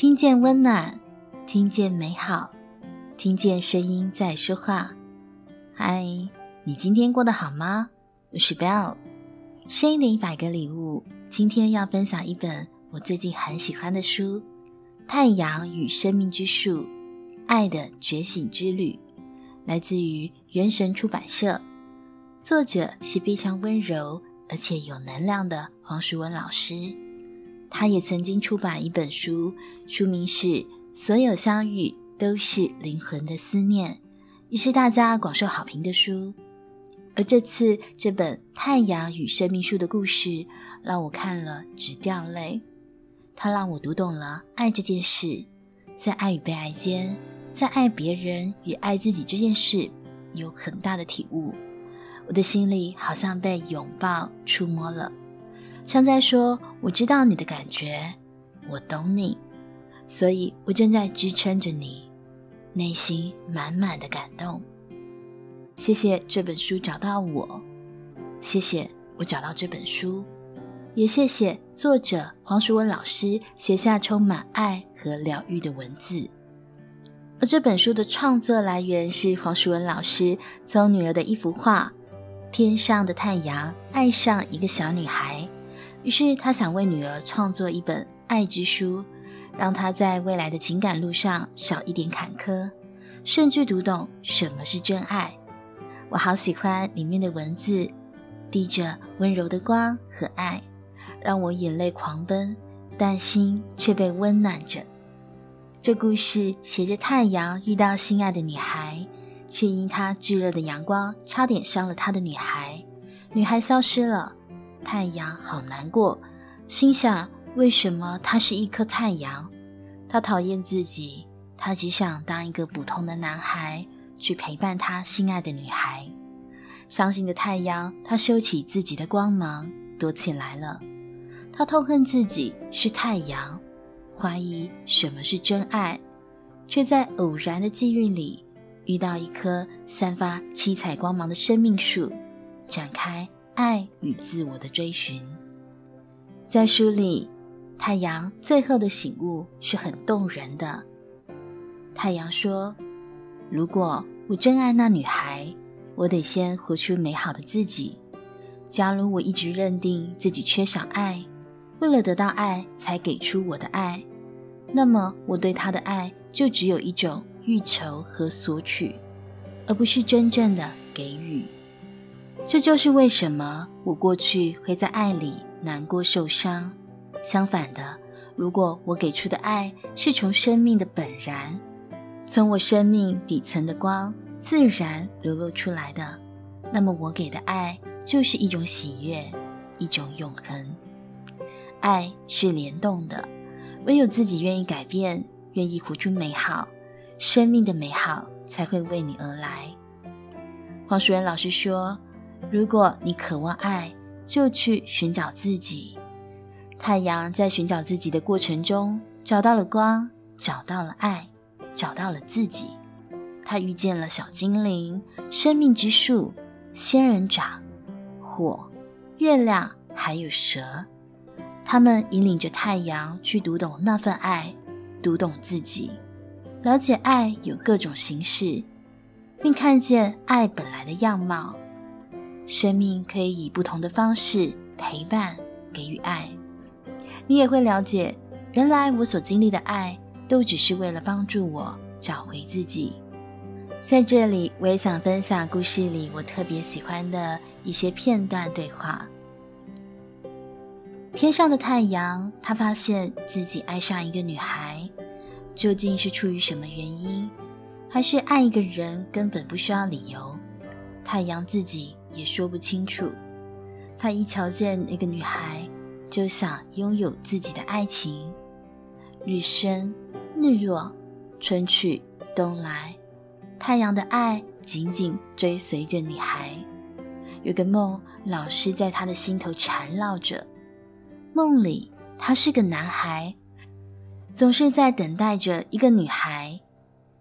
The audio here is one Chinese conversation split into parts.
听见温暖，听见美好，听见声音在说话。嗨，你今天过得好吗？我是 Bell 声音的一百个礼物。今天要分享一本我最近很喜欢的书，《太阳与生命之树：爱的觉醒之旅》，来自于圆神出版社，作者是非常温柔而且有能量的黄淑文老师。他也曾经出版一本书，书名是《所有相遇都是灵魂的思念》，也是大家广受好评的书。而这次这本《太阳与生命树的故事》，让我看了直掉泪。它让我读懂了爱这件事，在爱与被爱间，在爱别人与爱自己这件事，有很大的体悟。我的心里好像被拥抱触摸了。像在说：“我知道你的感觉，我懂你，所以我正在支撑着你，内心满满的感动。谢谢这本书找到我，谢谢我找到这本书，也谢谢作者黄淑文老师写下充满爱和疗愈的文字。而这本书的创作来源是黄淑文老师从女儿的一幅画《天上的太阳爱上一个小女孩》。”于是，他想为女儿创作一本爱之书，让她在未来的情感路上少一点坎坷，甚至读懂什么是真爱。我好喜欢里面的文字，滴着温柔的光和爱，让我眼泪狂奔，但心却被温暖着。这故事写着太阳遇到心爱的女孩，却因她炙热的阳光差点伤了她的女孩，女孩消失了。太阳好难过，心想：为什么他是一颗太阳？他讨厌自己，他只想当一个普通的男孩，去陪伴他心爱的女孩。伤心的太阳，他收起自己的光芒，躲起来了。他痛恨自己是太阳，怀疑什么是真爱，却在偶然的际遇里遇到一棵散发七彩光芒的生命树，展开。爱与自我的追寻，在书里，太阳最后的醒悟是很动人的。太阳说：“如果我真爱那女孩，我得先活出美好的自己。假如我一直认定自己缺少爱，为了得到爱才给出我的爱，那么我对她的爱就只有一种欲求和索取，而不是真正的给予。”这就是为什么我过去会在爱里难过受伤。相反的，如果我给出的爱是从生命的本然，从我生命底层的光自然流露出来的，那么我给的爱就是一种喜悦，一种永恒。爱是联动的，唯有自己愿意改变，愿意活出美好，生命的美好才会为你而来。黄淑媛老师说。如果你渴望爱，就去寻找自己。太阳在寻找自己的过程中，找到了光，找到了爱，找到了自己。他遇见了小精灵、生命之树、仙人掌、火、月亮，还有蛇。他们引领着太阳去读懂那份爱，读懂自己，了解爱有各种形式，并看见爱本来的样貌。生命可以以不同的方式陪伴、给予爱，你也会了解，原来我所经历的爱都只是为了帮助我找回自己。在这里，我也想分享故事里我特别喜欢的一些片段对话。天上的太阳，他发现自己爱上一个女孩，究竟是出于什么原因？还是爱一个人根本不需要理由？太阳自己。也说不清楚。他一瞧见那个女孩，就想拥有自己的爱情。日升日落，春去冬来，太阳的爱紧紧追随着女孩。有个梦老是在他的心头缠绕着。梦里，他是个男孩，总是在等待着一个女孩。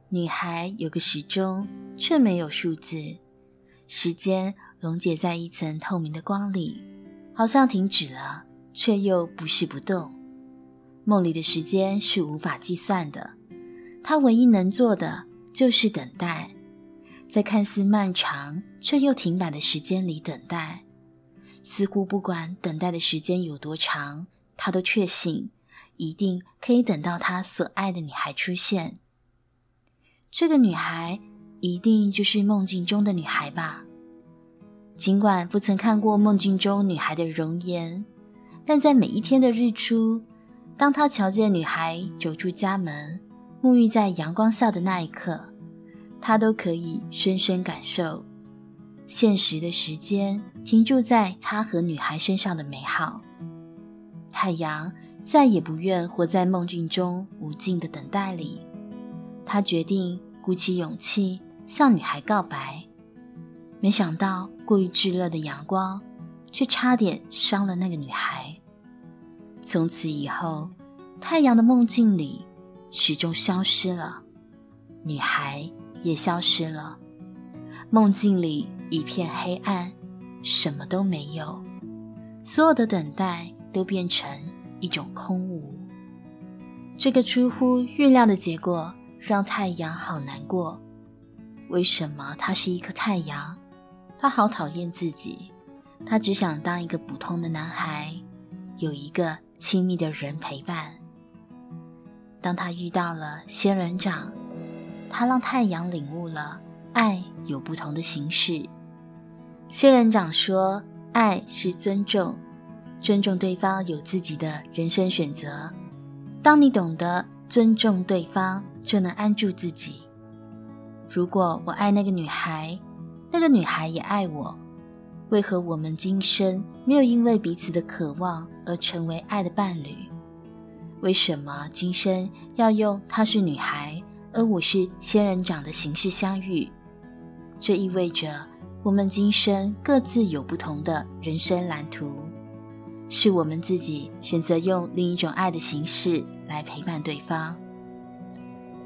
女孩有个时钟，却没有数字。时间。溶解在一层透明的光里，好像停止了，却又不是不动。梦里的时间是无法计算的，他唯一能做的就是等待，在看似漫长却又停摆的时间里等待。似乎不管等待的时间有多长，他都确信一定可以等到他所爱的女孩出现。这个女孩一定就是梦境中的女孩吧？尽管不曾看过梦境中女孩的容颜，但在每一天的日出，当他瞧见女孩走出家门，沐浴在阳光下的那一刻，他都可以深深感受。现实的时间停驻在他和女孩身上的美好。太阳再也不愿活在梦境中无尽的等待里，他决定鼓起勇气向女孩告白。没想到过于炙热的阳光，却差点伤了那个女孩。从此以后，太阳的梦境里始终消失了，女孩也消失了。梦境里。一片黑暗，什么都没有，所有的等待都变成一种空无。这个出乎预料的结果让太阳好难过。为什么它是一颗太阳？他好讨厌自己。他只想当一个普通的男孩，有一个亲密的人陪伴。当他遇到了仙人掌，他让太阳领悟了爱有不同的形式。仙人掌说：“爱是尊重，尊重对方有自己的人生选择。当你懂得尊重对方，就能安住自己。如果我爱那个女孩，那个女孩也爱我，为何我们今生没有因为彼此的渴望而成为爱的伴侣？为什么今生要用她是女孩，而我是仙人掌的形式相遇？这意味着……”我们今生各自有不同的人生蓝图，是我们自己选择用另一种爱的形式来陪伴对方。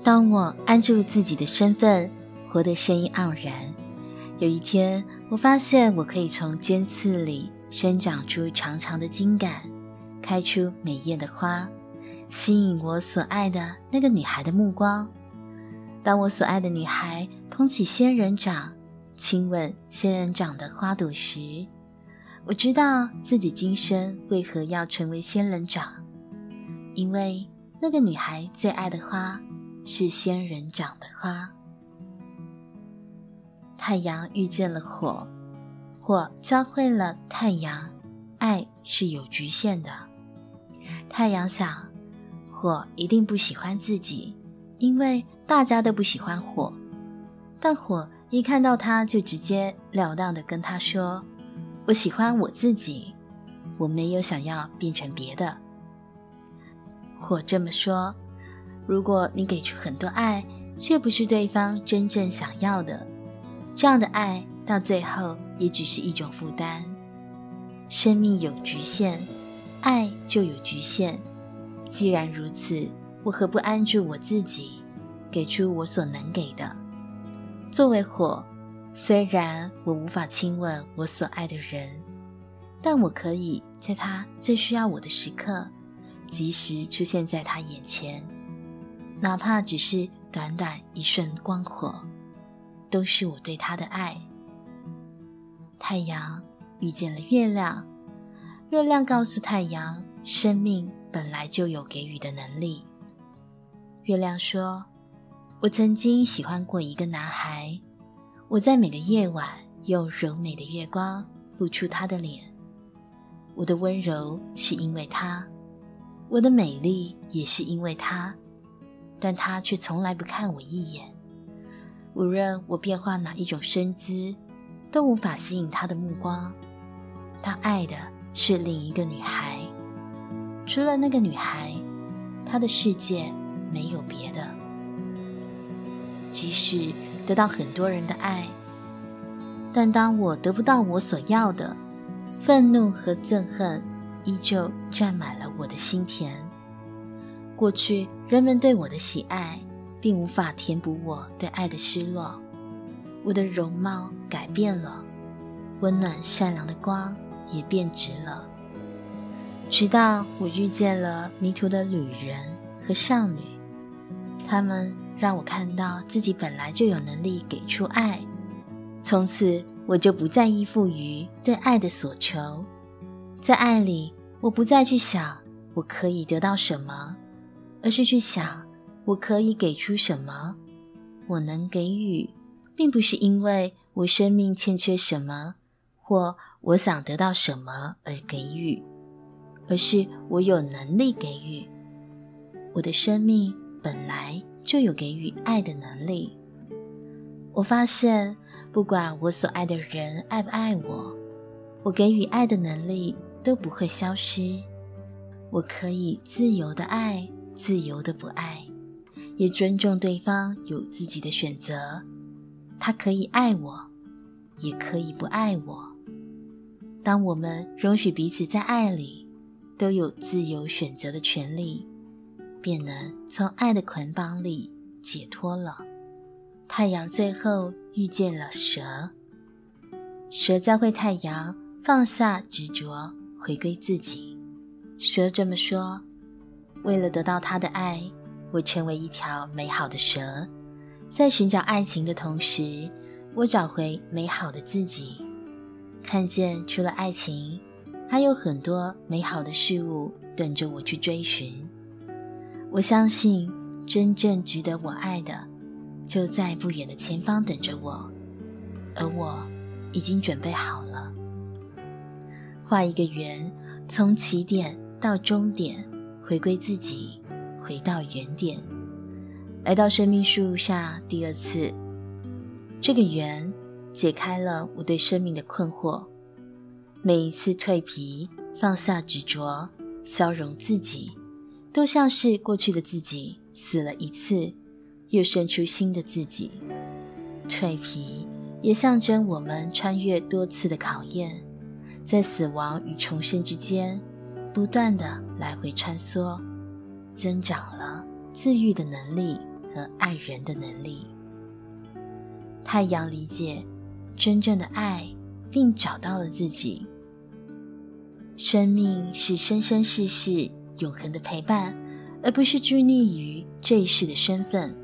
当我安住自己的身份，活得生意盎然，有一天我发现我可以从尖刺里生长出长长的茎杆，开出美艳的花，吸引我所爱的那个女孩的目光。当我所爱的女孩捧起仙人掌，亲吻仙人掌的花朵时，我知道自己今生为何要成为仙人掌，因为那个女孩最爱的花是仙人掌的花。太阳遇见了火，火教会了太阳，爱是有局限的。太阳想，火一定不喜欢自己，因为大家都不喜欢火，但火。一看到他，就直截了当的跟他说：“我喜欢我自己，我没有想要变成别的。”火这么说：“如果你给出很多爱，却不是对方真正想要的，这样的爱到最后也只是一种负担。生命有局限，爱就有局限。既然如此，我何不安住我自己，给出我所能给的？”作为火，虽然我无法亲吻我所爱的人，但我可以在他最需要我的时刻，及时出现在他眼前，哪怕只是短短一瞬光火，都是我对他的爱。太阳遇见了月亮，月亮告诉太阳，生命本来就有给予的能力。月亮说。我曾经喜欢过一个男孩，我在每个夜晚用柔美的月光露出他的脸。我的温柔是因为他，我的美丽也是因为他，但他却从来不看我一眼。无论我变化哪一种身姿，都无法吸引他的目光。他爱的是另一个女孩，除了那个女孩，他的世界没有别的。即使得到很多人的爱，但当我得不到我所要的，愤怒和憎恨依旧占满了我的心田。过去人们对我的喜爱，并无法填补我对爱的失落。我的容貌改变了，温暖善良的光也变直了。直到我遇见了迷途的旅人和少女，他们让我看到自己本来就有能力给出爱。从此，我就不再依附于对爱的所求，在爱里，我不再去想我可以得到什么，而是去想我可以给出什么。我能给予，并不是因为我生命欠缺什么，或我想得到什么而给予，而是我有能力给予。我的生命本来就有给予爱的能力。我发现，不管我所爱的人爱不爱我，我给予爱的能力都不会消失。我可以自由的爱，自由的不爱，也尊重对方有自己的选择。他可以爱我，也可以不爱我。当我们容许彼此在爱里都有自由选择的权利，便能从爱的捆绑里解脱了。太阳最后遇见了蛇，蛇教会太阳放下执着，回归自己。蛇这么说：“为了得到他的爱，我成为一条美好的蛇，在寻找爱情的同时，我找回美好的自己，看见除了爱情，还有很多美好的事物等着我去追寻。我相信，真正值得我爱的。”就在不远的前方等着我，而我已经准备好了。画一个圆，从起点到终点，回归自己，回到原点，来到生命树下第二次。这个圆解开了我对生命的困惑。每一次蜕皮，放下执着，消融自己，都像是过去的自己死了一次。又生出新的自己，蜕皮也象征我们穿越多次的考验，在死亡与重生之间不断的来回穿梭，增长了自愈的能力和爱人的能力。太阳理解真正的爱，并找到了自己。生命是生生世世永恒的陪伴，而不是拘泥于这一世的身份。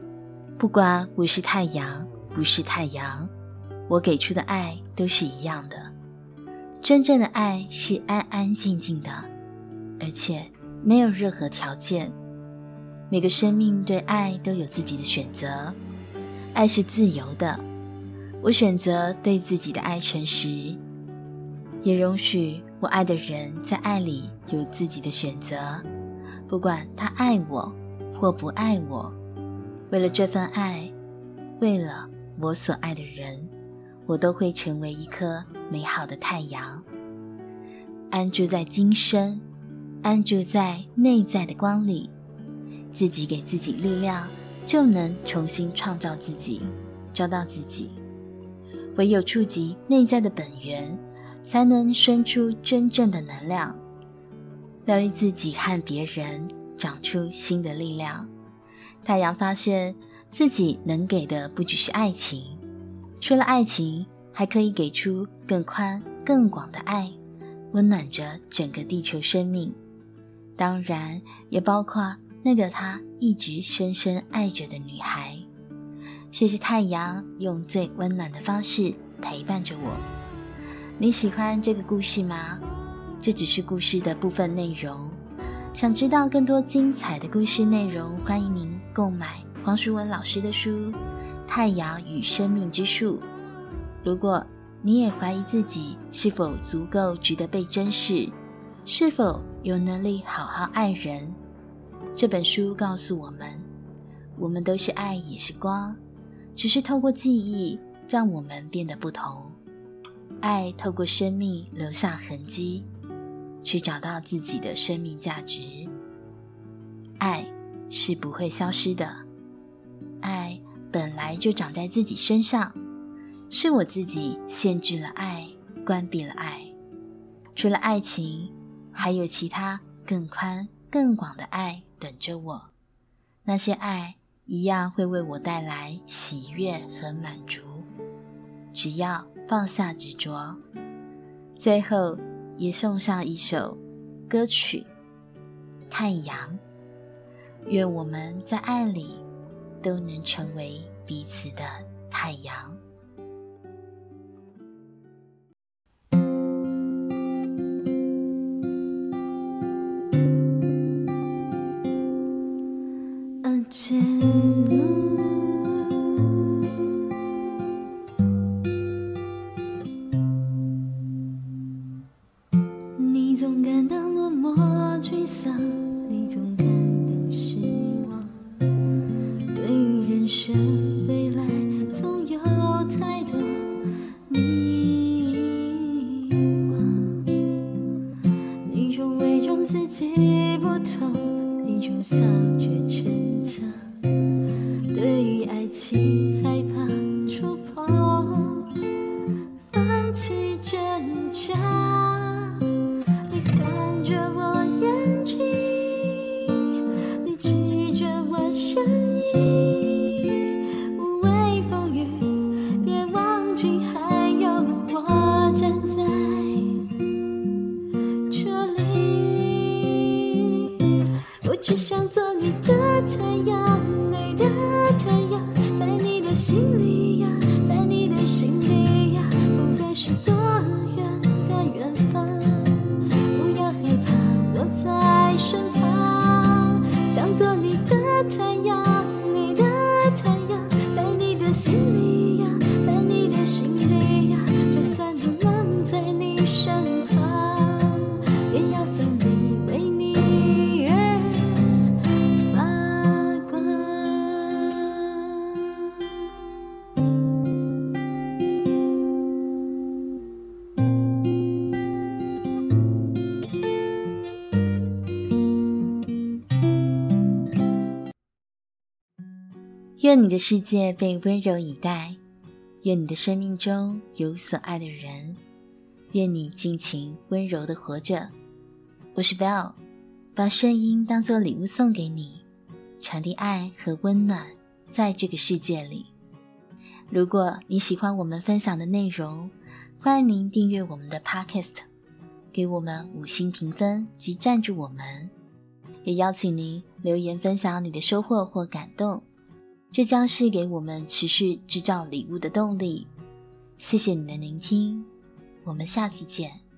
不管我是太阳，不是太阳，我给出的爱都是一样的。真正的爱是安安静静的，而且没有任何条件。每个生命对爱都有自己的选择，爱是自由的。我选择对自己的爱诚实，也容许我爱的人在爱里有自己的选择，不管他爱我或不爱我。为了这份爱，为了我所爱的人，我都会成为一颗美好的太阳，安住在今生，安住在内在的光里，自己给自己力量，就能重新创造自己，找到自己。唯有触及内在的本源，才能生出真正的能量，疗愈自己和别人，长出新的力量。太阳发现自己能给的不只是爱情，除了爱情，还可以给出更宽、更广的爱，温暖着整个地球生命。当然，也包括那个他一直深深爱着的女孩。谢谢太阳用最温暖的方式陪伴着我。你喜欢这个故事吗？这只是故事的部分内容。想知道更多精彩的故事内容，欢迎您购买黄淑文老师的书《太阳与生命之树》。如果你也怀疑自己是否足够值得被珍视，是否有能力好好爱人，这本书告诉我们：我们都是爱，也是光，只是透过记忆让我们变得不同。爱透过生命留下痕迹。去找到自己的生命价值。爱是不会消失的，爱本来就长在自己身上，是我自己限制了爱，关闭了爱。除了爱情，还有其他更宽、更广的爱等着我。那些爱一样会为我带来喜悦和满足，只要放下执着。最后。也送上一首歌曲《太阳》。愿我们在爱里都能成为彼此的太阳。mm. 愿你的世界被温柔以待，愿你的生命中有所爱的人，愿你尽情温柔的活着。我是 Bell，把声音当做礼物送给你，传递爱和温暖在这个世界里。如果你喜欢我们分享的内容，欢迎您订阅我们的 Podcast，给我们五星评分及赞助我们，也邀请您留言分享你的收获或感动。这将是给我们持续制造礼物的动力。谢谢你的聆听，我们下次见。